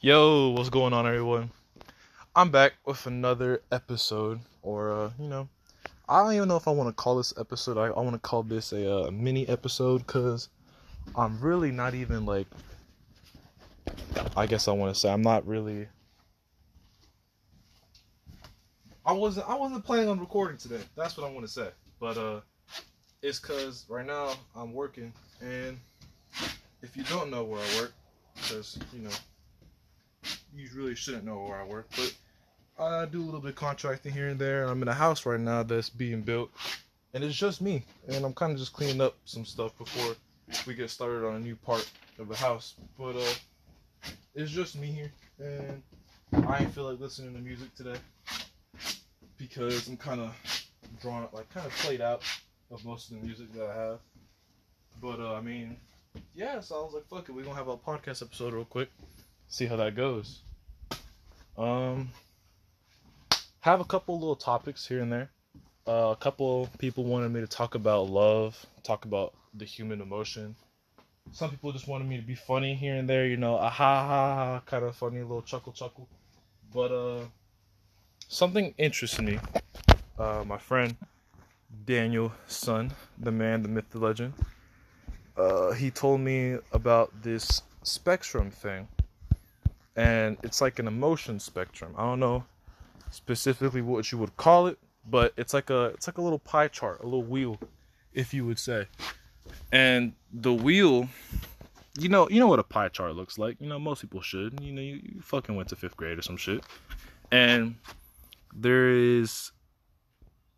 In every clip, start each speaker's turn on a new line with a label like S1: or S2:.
S1: Yo, what's going on, everyone? I'm back with another episode, or uh, you know, I don't even know if I want to call this episode. I, I want to call this a uh, mini episode because I'm really not even like. I guess I want to say I'm not really. I wasn't. I wasn't planning on recording today. That's what I want to say. But uh, it's cause right now I'm working, and if you don't know where I work, because you know you really shouldn't know where I work, but I do a little bit of contracting here and there. I'm in a house right now that's being built, and it's just me, and I'm kind of just cleaning up some stuff before we get started on a new part of the house. But uh, it's just me here, and I ain't feel like listening to music today because I'm kind of drawn, like kind of played out of most of the music that I have. But uh, I mean, yeah, so I was like, fuck it, we're gonna have a podcast episode real quick see how that goes. Um, have a couple little topics here and there. Uh, a couple people wanted me to talk about love, talk about the human emotion. Some people just wanted me to be funny here and there, you know, a ha ha ha, kind of funny, little chuckle chuckle. But uh, something interested me. Uh, my friend Daniel Son, the man, the myth, the legend. Uh, he told me about this spectrum thing and it's like an emotion spectrum. I don't know specifically what you would call it, but it's like a it's like a little pie chart, a little wheel, if you would say. And the wheel, you know, you know what a pie chart looks like. You know, most people should. You know, you, you fucking went to fifth grade or some shit. And there is,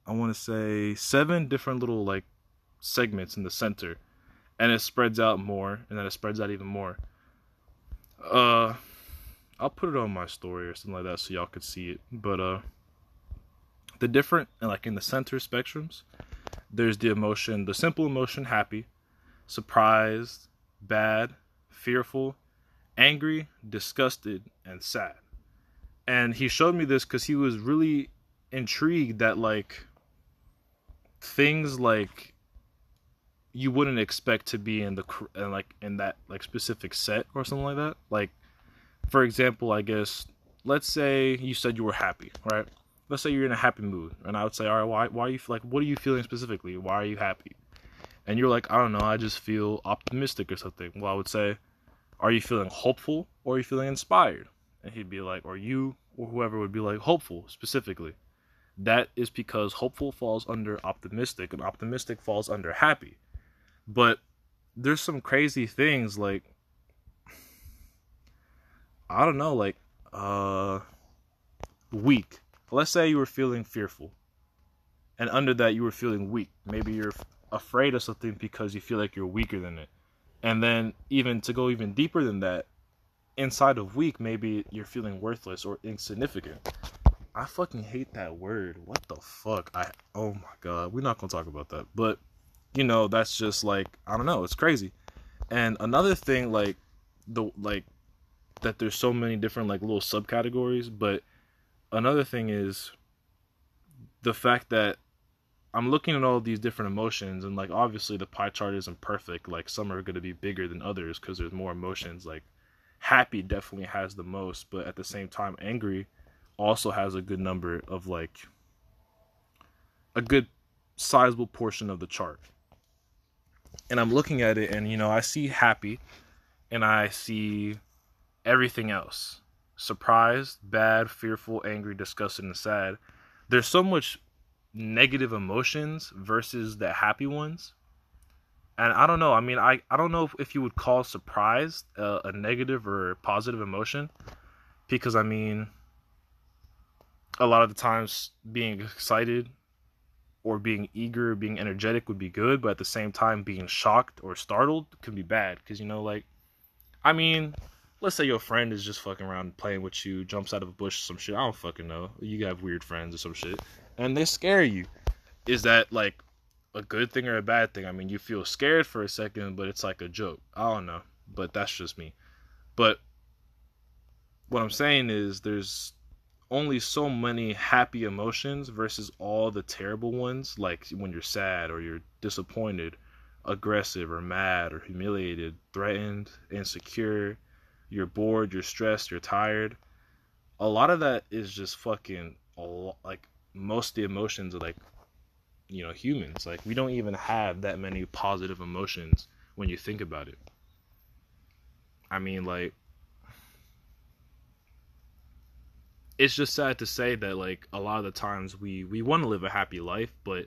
S1: I want to say, seven different little like segments in the center, and it spreads out more, and then it spreads out even more. Uh I'll put it on my story or something like that so y'all could see it. But uh the different like in the center spectrums, there's the emotion, the simple emotion happy, surprised, bad, fearful, angry, disgusted, and sad. And he showed me this cuz he was really intrigued that like things like you wouldn't expect to be in the and like in that like specific set or something like that. Like for example, I guess let's say you said you were happy, right? Let's say you're in a happy mood, and I would say, all right, why, why are you like, what are you feeling specifically? Why are you happy? And you're like, I don't know, I just feel optimistic or something. Well, I would say, are you feeling hopeful or are you feeling inspired? And he'd be like, or you or whoever would be like, hopeful specifically. That is because hopeful falls under optimistic, and optimistic falls under happy. But there's some crazy things like I don't know, like uh weak. Let's say you were feeling fearful. And under that you were feeling weak. Maybe you're afraid of something because you feel like you're weaker than it. And then even to go even deeper than that, inside of weak, maybe you're feeling worthless or insignificant. I fucking hate that word. What the fuck? I oh my god, we're not gonna talk about that. But you know, that's just like I don't know, it's crazy. And another thing, like the like that there's so many different like little subcategories, but another thing is the fact that I'm looking at all these different emotions and like obviously the pie chart isn't perfect. Like some are going to be bigger than others because there's more emotions. Like happy definitely has the most, but at the same time angry also has a good number of like a good sizable portion of the chart. And I'm looking at it and you know, I see happy and I see everything else surprised, bad, fearful, angry, disgusted, and sad. There's so much negative emotions versus the happy ones. And I don't know. I mean, I, I don't know if, if you would call surprise a negative or positive emotion. Because, I mean, a lot of the times being excited or being eager, or being energetic would be good. But at the same time, being shocked or startled can be bad. Because, you know, like, I mean, let's say your friend is just fucking around playing with you, jumps out of a bush some shit. I don't fucking know. You have weird friends or some shit, and they scare you. Is that like a good thing or a bad thing? I mean, you feel scared for a second, but it's like a joke. I don't know, but that's just me. But what I'm saying is there's only so many happy emotions versus all the terrible ones, like when you're sad or you're disappointed, aggressive or mad or humiliated, threatened, insecure you're bored, you're stressed, you're tired. A lot of that is just fucking like most of the emotions are like you know humans. Like we don't even have that many positive emotions when you think about it. I mean like it's just sad to say that like a lot of the times we we want to live a happy life, but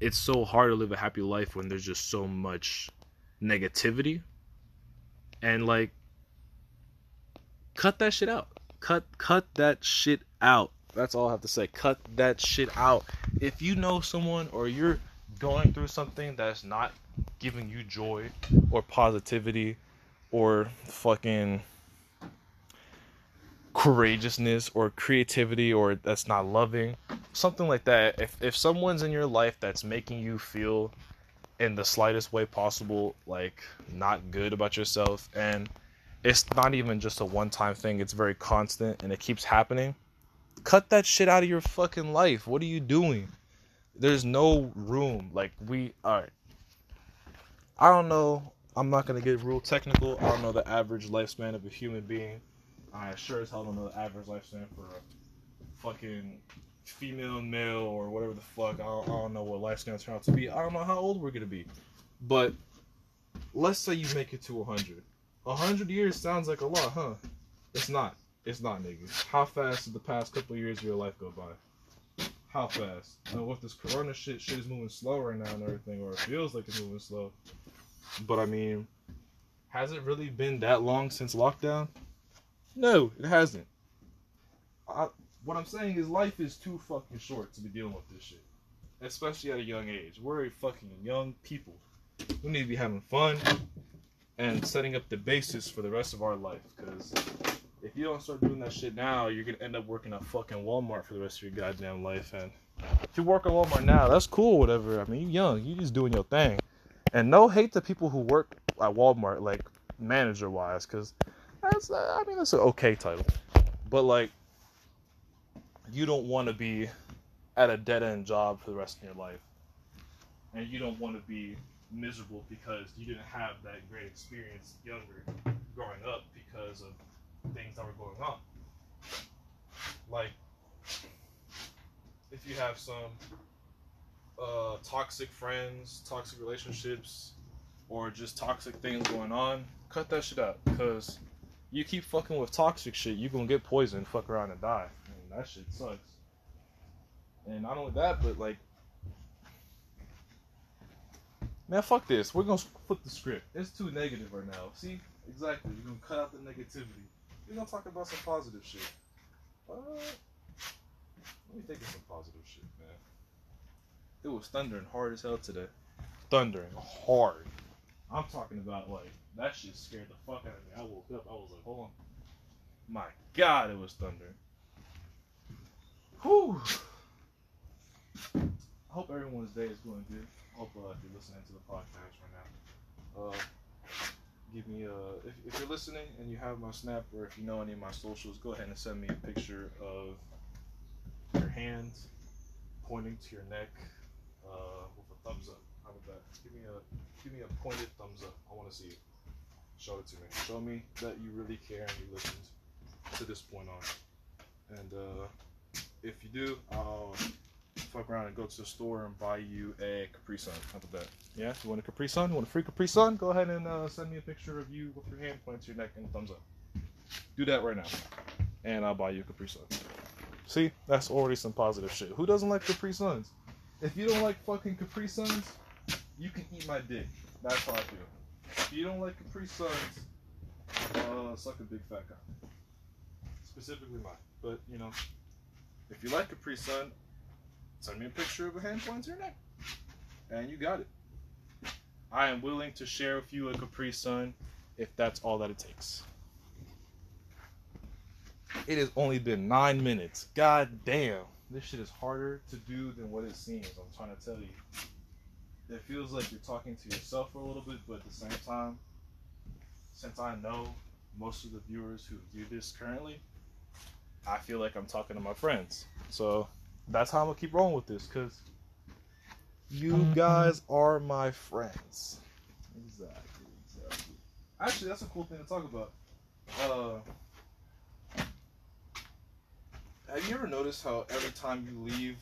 S1: it's so hard to live a happy life when there's just so much negativity and like cut that shit out. Cut cut that shit out. That's all i have to say. Cut that shit out. If you know someone or you're going through something that's not giving you joy or positivity or fucking courageousness or creativity or that's not loving something like that. If if someone's in your life that's making you feel in the slightest way possible like not good about yourself. And it's not even just a one time thing. It's very constant and it keeps happening. Cut that shit out of your fucking life. What are you doing? There's no room. Like we are i don't know. I'm not gonna get real technical. I don't know the average lifespan of a human being. I sure as hell don't know the average lifespan for a fucking female and male or whatever the fuck. I don't, I don't know what life's gonna turn out to be. I don't know how old we're gonna be. But let's say you make it to 100. 100 years sounds like a lot, huh? It's not. It's not, nigga. How fast did the past couple of years of your life go by? How fast? Now, with this corona shit, shit is moving slow right now and everything, or it feels like it's moving slow. But I mean, has it really been that long since lockdown? No, it hasn't. I, what I'm saying is life is too fucking short to be dealing with this shit. Especially at a young age. We're fucking young people. We need to be having fun and setting up the basis for the rest of our life. Because if you don't start doing that shit now, you're gonna end up working at fucking Walmart for the rest of your goddamn life. And if you work at Walmart now, that's cool, whatever. I mean, you're young, you're just doing your thing. And no hate to people who work at Walmart, like manager wise, because that's I mean that's an okay title, but like you don't want to be at a dead end job for the rest of your life, and you don't want to be miserable because you didn't have that great experience younger growing up because of things that were going on. Like if you have some uh, toxic friends, toxic relationships, or just toxic things going on, cut that shit out because you keep fucking with toxic shit, you're gonna get poisoned, fuck around and die. That shit sucks. And not only that, but like, man, fuck this. We're gonna flip the script. It's too negative right now. See, exactly. We're gonna cut out the negativity. We're gonna talk about some positive shit. Uh, let me think of some positive shit, man. It was thundering hard as hell today. Thundering hard. I'm talking about like that shit scared the fuck out of me. I woke up. I was like, hold on. My God, it was thunder. Whew. I hope everyone's day is going good. I hope uh, if you're listening to the podcast right now, uh, give me a. If, if you're listening and you have my snap or if you know any of my socials, go ahead and send me a picture of your hands pointing to your neck uh, with a thumbs up. How about that? Give me a give me a pointed thumbs up. I want to see it. Show it to me. Show me that you really care and you listened to this point on. And uh, if you do, I'll fuck around and go to the store and buy you a Capri Sun. How about that? Yeah, you want a Capri Sun? You want a free Capri Sun? Go ahead and uh, send me a picture of you with your hand pointing to your neck and thumbs up. Do that right now, and I'll buy you a Capri Sun. See, that's already some positive shit. Who doesn't like Capri Suns? If you don't like fucking Capri Suns, you can eat my dick. That's how I feel. If you don't like Capri Suns, uh, suck a big fat cock. Specifically mine. But, you know, if you like Capri Sun, send me a picture of a hand pointing to your neck. And you got it. I am willing to share with you a Capri Sun if that's all that it takes. It has only been nine minutes. God damn. This shit is harder to do than what it seems. I'm trying to tell you it feels like you're talking to yourself for a little bit, but at the same time, since I know most of the viewers who view this currently, I feel like I'm talking to my friends. So that's how I'm gonna keep rolling with this, cause you mm-hmm. guys are my friends. Exactly, exactly. actually, that's a cool thing to talk about. Uh, have you ever noticed how every time you leave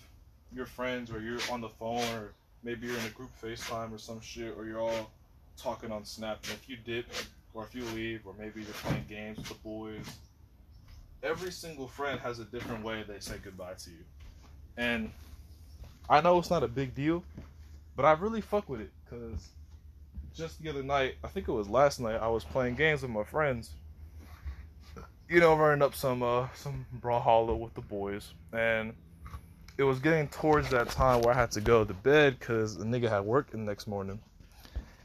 S1: your friends or you're on the phone or maybe you're in a group FaceTime or some shit or you're all talking on Snap and if you dip or if you leave or maybe you're playing games with the boys, every single friend has a different way they say goodbye to you. And I know it's not a big deal, but I really fuck with it because just the other night, I think it was last night, I was playing games with my friends you know, running up some uh some brawlhalla with the boys, and it was getting towards that time where I had to go to bed because the nigga had work the next morning,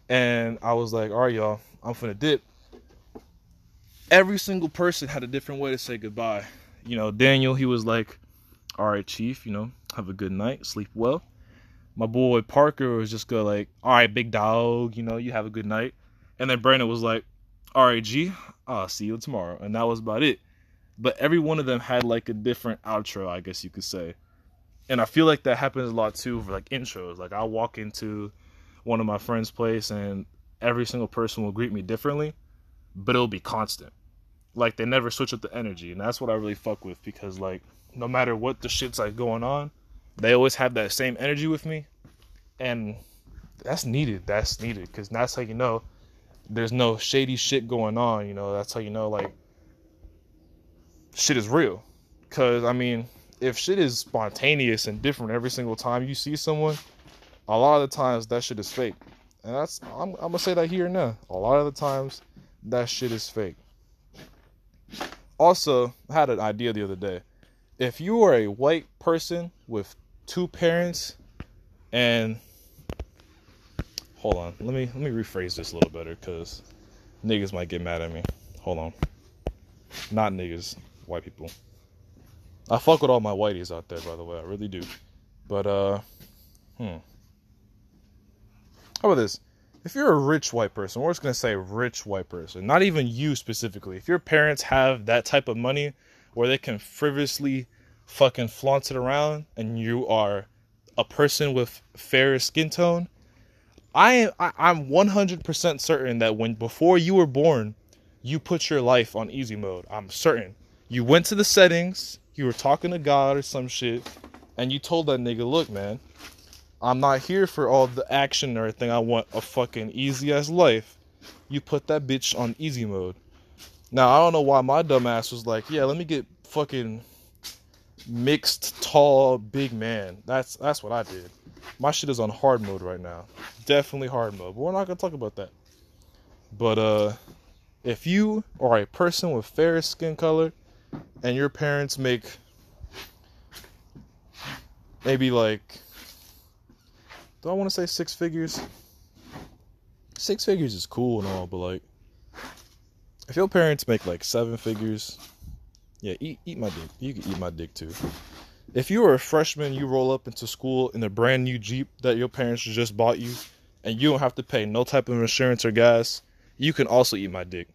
S1: and I was like, all right, y'all, I'm finna dip. Every single person had a different way to say goodbye. You know, Daniel, he was like, all right, chief, you know, have a good night, sleep well. My boy Parker was just go like, all right, big dog, you know, you have a good night. And then Brandon was like, all right, G, I'll see you tomorrow. And that was about it. But every one of them had like a different outro, I guess you could say. And I feel like that happens a lot too for like intros. Like I walk into one of my friends' place and every single person will greet me differently, but it'll be constant. Like they never switch up the energy. And that's what I really fuck with because like no matter what the shit's like going on, they always have that same energy with me. And that's needed. That's needed because that's how you know there's no shady shit going on, you know, that's how you know like shit is real. Cause I mean, if shit is spontaneous and different every single time you see someone, a lot of the times that shit is fake. And that's I'm, I'm gonna say that here and now. A lot of the times that shit is fake. Also, I had an idea the other day. If you are a white person with two parents and hold on. Let me let me rephrase this a little better because niggas might get mad at me. Hold on. Not niggas, white people. I fuck with all my whiteys out there, by the way. I really do. But uh, hmm. How about this? If you're a rich white person, we're just gonna say rich white person, not even you specifically. If your parents have that type of money where they can frivolously fucking flaunt it around, and you are a person with fair skin tone, I I, I'm 100% certain that when before you were born, you put your life on easy mode. I'm certain. You went to the settings, you were talking to God or some shit, and you told that nigga, "Look, man, I'm not here for all the action or anything. I want a fucking easy ass life." You put that bitch on easy mode. Now I don't know why my dumbass was like, "Yeah, let me get fucking mixed, tall, big man." That's that's what I did. My shit is on hard mode right now. Definitely hard mode. But we're not gonna talk about that. But uh if you are a person with fair skin color and your parents make maybe like do I want to say six figures? Six figures is cool and all, but like if your parents make like seven figures, yeah, eat eat my dick. You can eat my dick too. If you are a freshman, you roll up into school in a brand new Jeep that your parents just bought you, and you don't have to pay no type of insurance or gas, you can also eat my dick.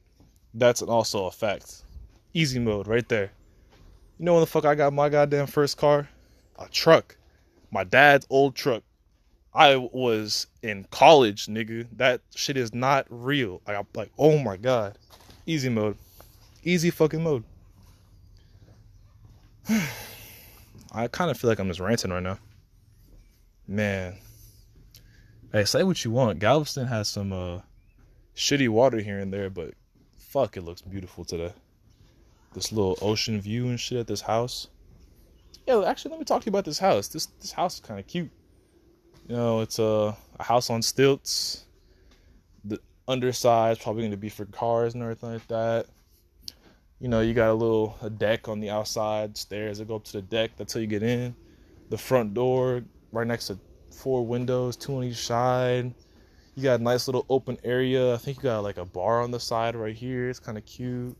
S1: That's also a fact. Easy mode right there. You know when the fuck I got my goddamn first car? A truck. My dad's old truck. I was in college, nigga. That shit is not real. Like, I'm like, oh my god. Easy mode. Easy fucking mode. I kind of feel like I'm just ranting right now. Man. Hey, say what you want. Galveston has some uh, shitty water here and there, but fuck, it looks beautiful today. This little ocean view and shit at this house. Yeah, actually, let me talk to you about this house. This this house is kind of cute. You know, it's a, a house on stilts. The underside is probably going to be for cars and everything like that you know, you got a little a deck on the outside, stairs that go up to the deck. That's how you get in. The front door right next to four windows, two on each side. You got a nice little open area. I think you got like a bar on the side right here. It's kind of cute.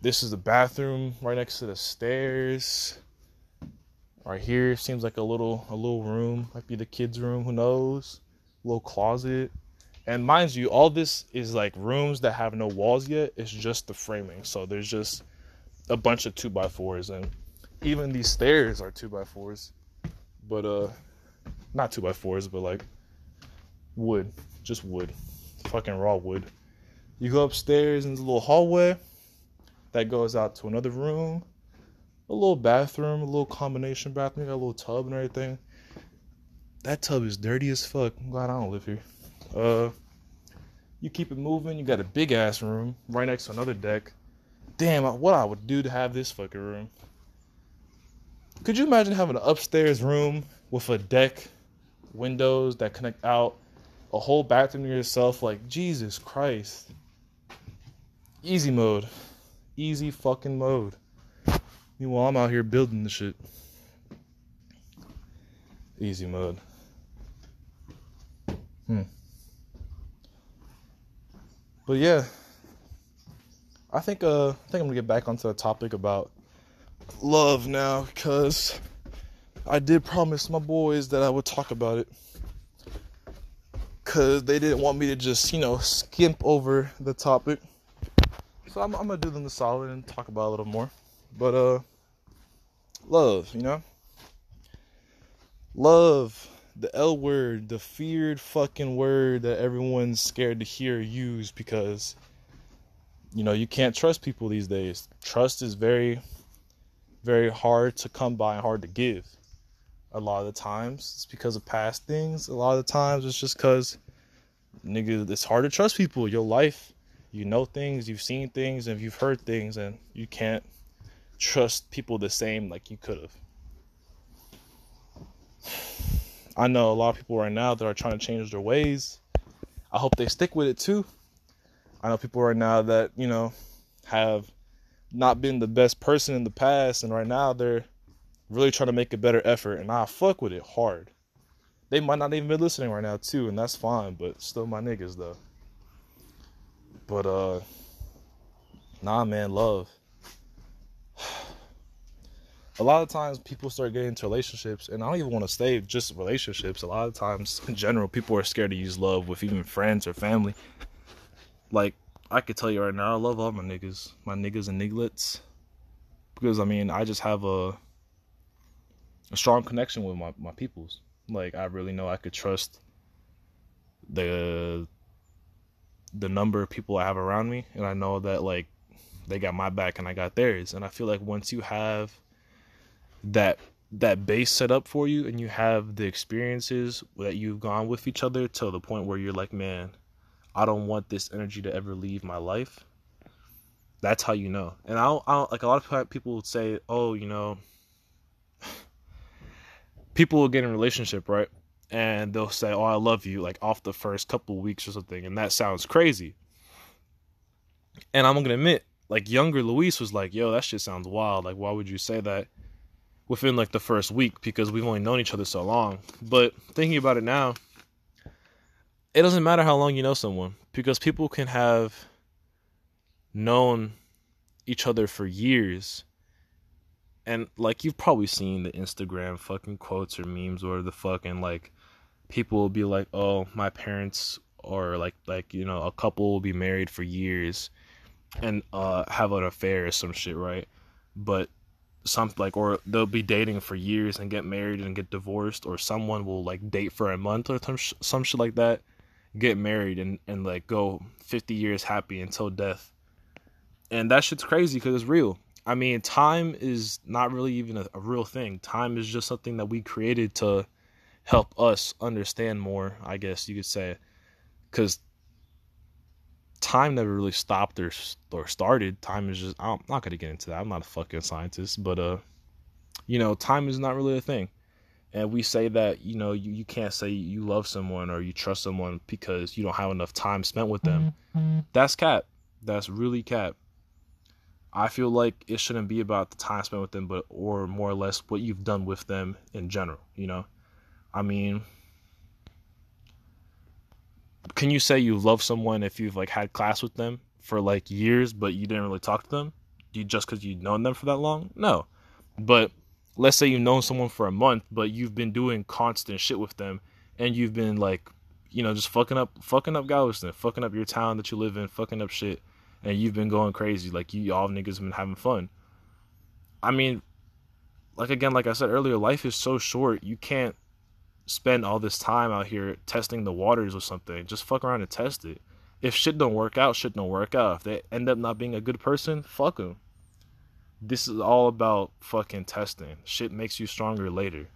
S1: This is the bathroom right next to the stairs. Right here seems like a little a little room. Might be the kids' room. Who knows? A little closet. And mind you, all this is like rooms that have no walls yet. It's just the framing. So there's just a bunch of two by fours, and even these stairs are two by fours, but uh, not two by fours, but like wood, just wood, fucking raw wood. You go upstairs in the little hallway that goes out to another room, a little bathroom, a little combination bathroom, got a little tub and everything. That tub is dirty as fuck. I'm glad I don't live here. Uh, you keep it moving. You got a big ass room right next to another deck. Damn, what I would do to have this fucking room. Could you imagine having an upstairs room with a deck, windows that connect out, a whole bathroom to yourself? Like, Jesus Christ. Easy mode. Easy fucking mode. Meanwhile, I'm out here building the shit. Easy mode. Hmm. But yeah, I think uh, I think I'm gonna get back onto the topic about love now because I did promise my boys that I would talk about it because they didn't want me to just you know skimp over the topic. So I'm, I'm gonna do them the solid and talk about a little more. But uh, love, you know, love, the L word, the feared fucking word that everyone's scared to hear used because you know you can't trust people these days. Trust is very very hard to come by and hard to give. A lot of the times it's because of past things. A lot of the times it's just because, nigga, it's hard to trust people. Your life, you know things, you've seen things, and you've heard things, and you can't trust people the same like you could have. I know a lot of people right now that are trying to change their ways. I hope they stick with it too. I know people right now that, you know, have not been the best person in the past, and right now they're really trying to make a better effort, and I fuck with it hard. They might not even be listening right now too, and that's fine, but still my niggas though. But uh, nah, man, love. A lot of times people start getting into relationships, and I don't even want to say just relationships. A lot of times, in general, people are scared to use love with even friends or family. Like I could tell you right now, I love all my niggas, my niggas and nigglets, because I mean, I just have a a strong connection with my my peoples. Like I really know I could trust the the number of people I have around me, and I know that like they got my back and I got theirs. And I feel like once you have that that base set up for you, and you have the experiences that you've gone with each other to the point where you're like, man, I don't want this energy to ever leave my life. That's how you know. And I don't, I like a lot of people would say, "Oh, you know, people will get in a relationship, right? And they'll say, "Oh, I love you," like off the first couple weeks or something, and that sounds crazy. And I'm gonna admit, like younger Luis was like, "Yo, that shit sounds wild. Like, why would you say that?" Within like the first week, because we've only known each other so long. But thinking about it now, it doesn't matter how long you know someone because people can have known each other for years and like you've probably seen the instagram fucking quotes or memes or the fucking like people will be like oh my parents or like like you know a couple will be married for years and uh have an affair or some shit right but some like or they'll be dating for years and get married and get divorced or someone will like date for a month or some, sh- some shit like that get married and, and like go 50 years happy until death. And that shit's crazy because it's real. I mean, time is not really even a, a, real thing. Time is just something that we created to help us understand more, I guess you could say. Because time never really stopped or, or started. Time is just, I'm not going to get into that. I'm not a fucking scientist. But, uh, you know, time is not really a thing and we say that you know you, you can't say you love someone or you trust someone because you don't have enough time spent with them mm-hmm. that's cap that's really cap i feel like it shouldn't be about the time spent with them but or more or less what you've done with them in general you know i mean can you say you love someone if you've like had class with them for like years but you didn't really talk to them you just because you've known them for that long no but let's say you've known someone for a month, but you've been doing constant shit with them, and you've been like, you know, just fucking up, fucking up Galveston, fucking up your town that you live in, fucking up shit, and you've been going crazy. Like you all niggas have been having fun. I mean, like again, like I said earlier, life is so short. You can't spend all this time out here testing the waters or something. Just fuck around and test it. if shit don't work out, shit don't work out. If they end up not being a good person, fuck them. This is all about fucking testing. Shit makes you stronger later.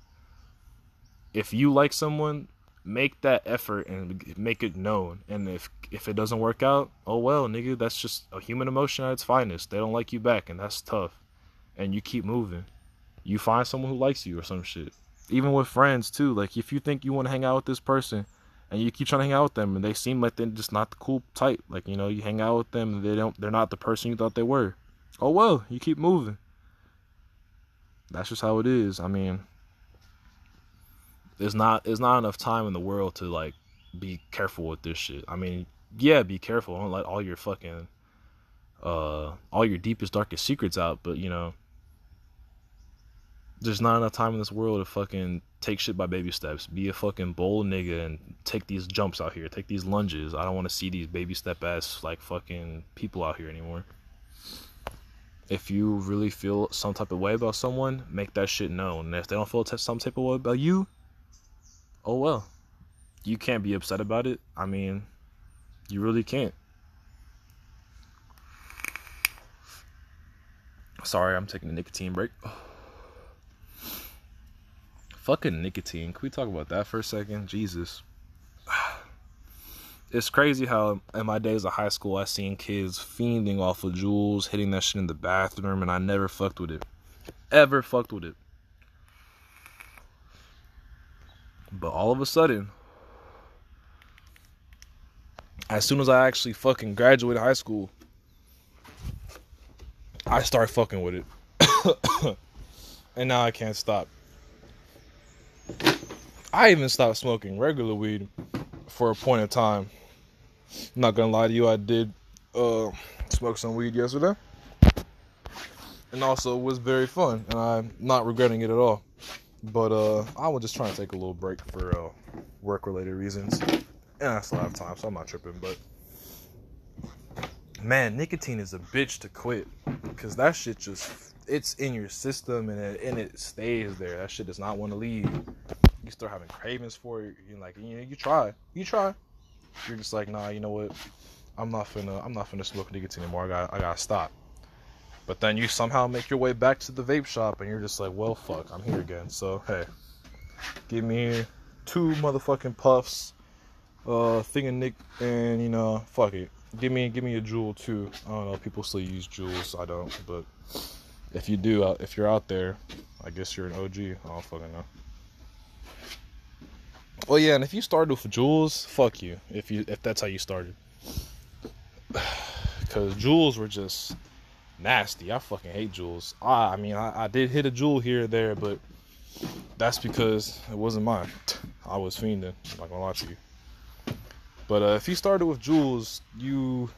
S1: If you like someone, make that effort and make it known. And if if it doesn't work out, oh well, nigga, that's just a human emotion at its finest. They don't like you back, and that's tough. And you keep moving. You find someone who likes you or some shit. Even with friends too. Like if you think you want to hang out with this person, and you keep trying to hang out with them, and they seem like they're just not the cool type. Like you know, you hang out with them, and they don't. They're not the person you thought they were. Oh well, you keep moving. That's just how it is. I mean, there's not there's not enough time in the world to like be careful with this shit. I mean, yeah, be careful. Don't let all your fucking uh all your deepest darkest secrets out, but you know, there's not enough time in this world to fucking take shit by baby steps. Be a fucking bold nigga and take these jumps out here. Take these lunges. I don't want to see these baby step ass like fucking people out here anymore. If you really feel some type of way about someone, make that shit known. And if they don't feel some type of way about you, oh well. You can't be upset about it. I mean, you really can't. Sorry, I'm taking a nicotine break. Fucking nicotine. Can we talk about that for a second? Jesus. It's crazy how in my days of high school I seen kids fiending off of Juuls, hitting that shit in the bathroom, and I never fucked with it. Ever fucked with it. But all of a sudden, as soon as I actually fucking graduated high school, I start fucking with it. and now I can't stop. I even stopped smoking regular weed for a point in time. I'm not gonna lie to you, I did uh, smoke some weed yesterday. And also it was very fun, and I'm not regretting it at all. But uh, I was just trying to take a little break for uh, work related reasons. And I still have time, so I'm not tripping. But man, nicotine is a bitch to quit because that shit just it's in your system and it, and it stays there. That shit does not want to leave. You start having cravings for it. You like you you try, you try. You're just like nah, you know what? I'm not finna I'm not finna smoke nicotine anymore. I got I gotta stop. But then you somehow make your way back to the vape shop and you're just like, well, fuck, I'm here again. So, hey, give me two motherfucking puffs, uh, thing of Nick, and you know, fuck it. Give me, give me a Juul too. I don't know, people still use Juuls. I don't, but if you do, uh, if you're out there, I guess you're an OG. I don't fucking know. Well, yeah, and if you started with Juuls, fuck you. If you, if that's how you started, because Juuls were just nasty. I fucking hate Juuls. I, I mean, I, I did hit a Juul here or there, but that's because it wasn't mine. I was fiending. I'm not gonna lie to you. But uh, if you started with Juuls, you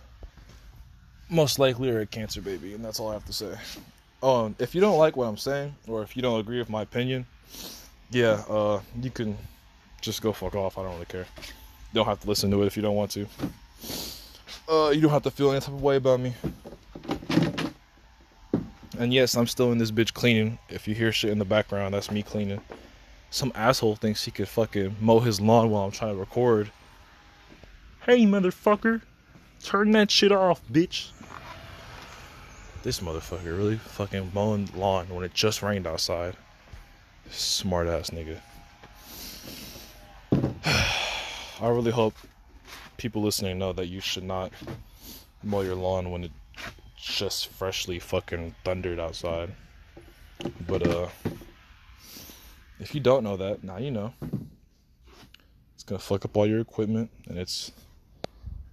S1: most likely are a cancer baby, and that's all I have to say. Um, if you don't like what I'm saying, or if you don't agree with my opinion, yeah, uh, you can just go fuck off. I don't really care. You don't have to listen to it if you don't want to. Uh, you don't have to feel any type of way about me. And yes, I'm still in this bitch cleaning. If you hear shit in the background, that's me cleaning. Some asshole thinks he could fucking mow his lawn while I'm trying to record. Hey, motherfucker. Turn that shit off, bitch. This motherfucker really fucking mowing lawn when it just rained outside. Smart ass nigga. I really hope people listening know that you should not mow your lawn when it just freshly fucking thundered outside. But uh if you don't know that, now you know. It's gonna fuck up all your equipment and it's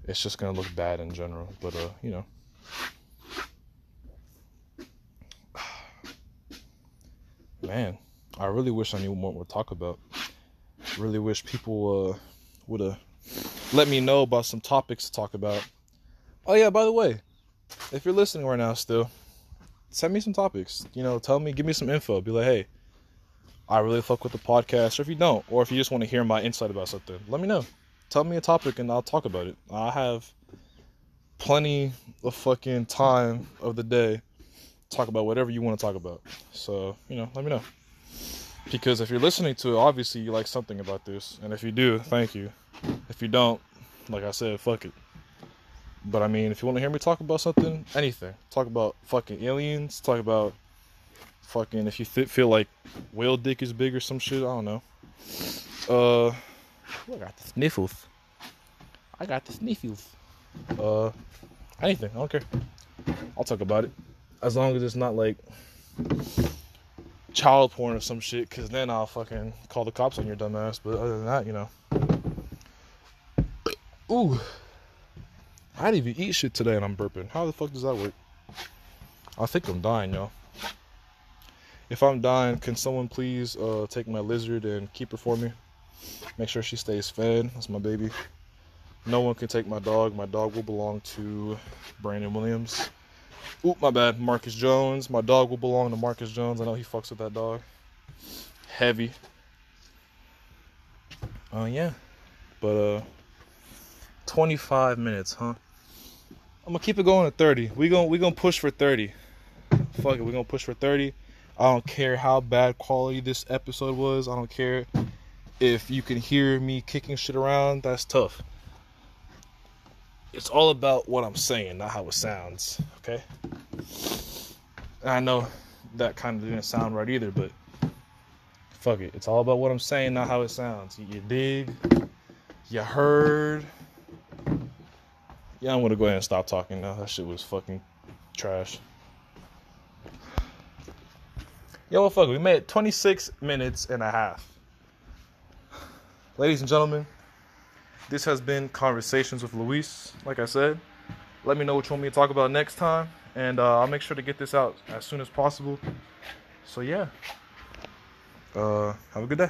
S1: it's just gonna look bad in general. But uh, you know. Man, I really wish I knew more to talk about. Really wish people uh would have let me know about some topics to talk about. Oh yeah, by the way, if you're listening right now still, send me some topics. You know, tell me, give me some info. Be like, hey, I really fuck with the podcast. Or if you don't, or if you just want to hear my insight about something, let me know. Tell me a topic and I'll talk about it. I have plenty of fucking time of the day talk about whatever you want to talk about. So, you know, let me know. Because if you're listening to it, obviously you like something about this. And if you do, thank you. If you don't, like I said, fuck it. But I mean, if you want to hear me talk about something, anything, talk about fucking aliens, talk about fucking if you th- feel like whale dick is big or some shit, I don't know. Uh, I got the sniffles. I got the sniffles. Uh, anything, I don't care. I'll talk about it as long as it's not like child porn or some shit, because then I'll fucking call the cops on your dumb ass. But other than that, you know. Ooh. I didn't even eat shit today and I'm burping. How the fuck does that work? I think I'm dying, y'all. If I'm dying, can someone please uh, take my lizard and keep her for me? Make sure she stays fed. That's my baby. No one can take my dog. My dog will belong to Brandon Williams. Oop, my bad. Marcus Jones. My dog will belong to Marcus Jones. I know he fucks with that dog. Heavy. Oh, uh, yeah. But, uh, 25 minutes, huh? I'm gonna keep it going at 30. We gonna we gonna push for 30. Fuck it, we gonna push for 30. I don't care how bad quality this episode was. I don't care if you can hear me kicking shit around. That's tough. It's all about what I'm saying, not how it sounds. Okay. And I know that kind of didn't sound right either, but fuck it. It's all about what I'm saying, not how it sounds. You dig? You heard? Yeah, I'm gonna go ahead and stop talking now. That shit was fucking trash. Yo, well, fuck, we made 26 minutes and a half. Ladies and gentlemen, this has been Conversations with Luis. Like I said, let me know what you want me to talk about next time, and uh, I'll make sure to get this out as soon as possible. So, yeah. Uh, have a good day.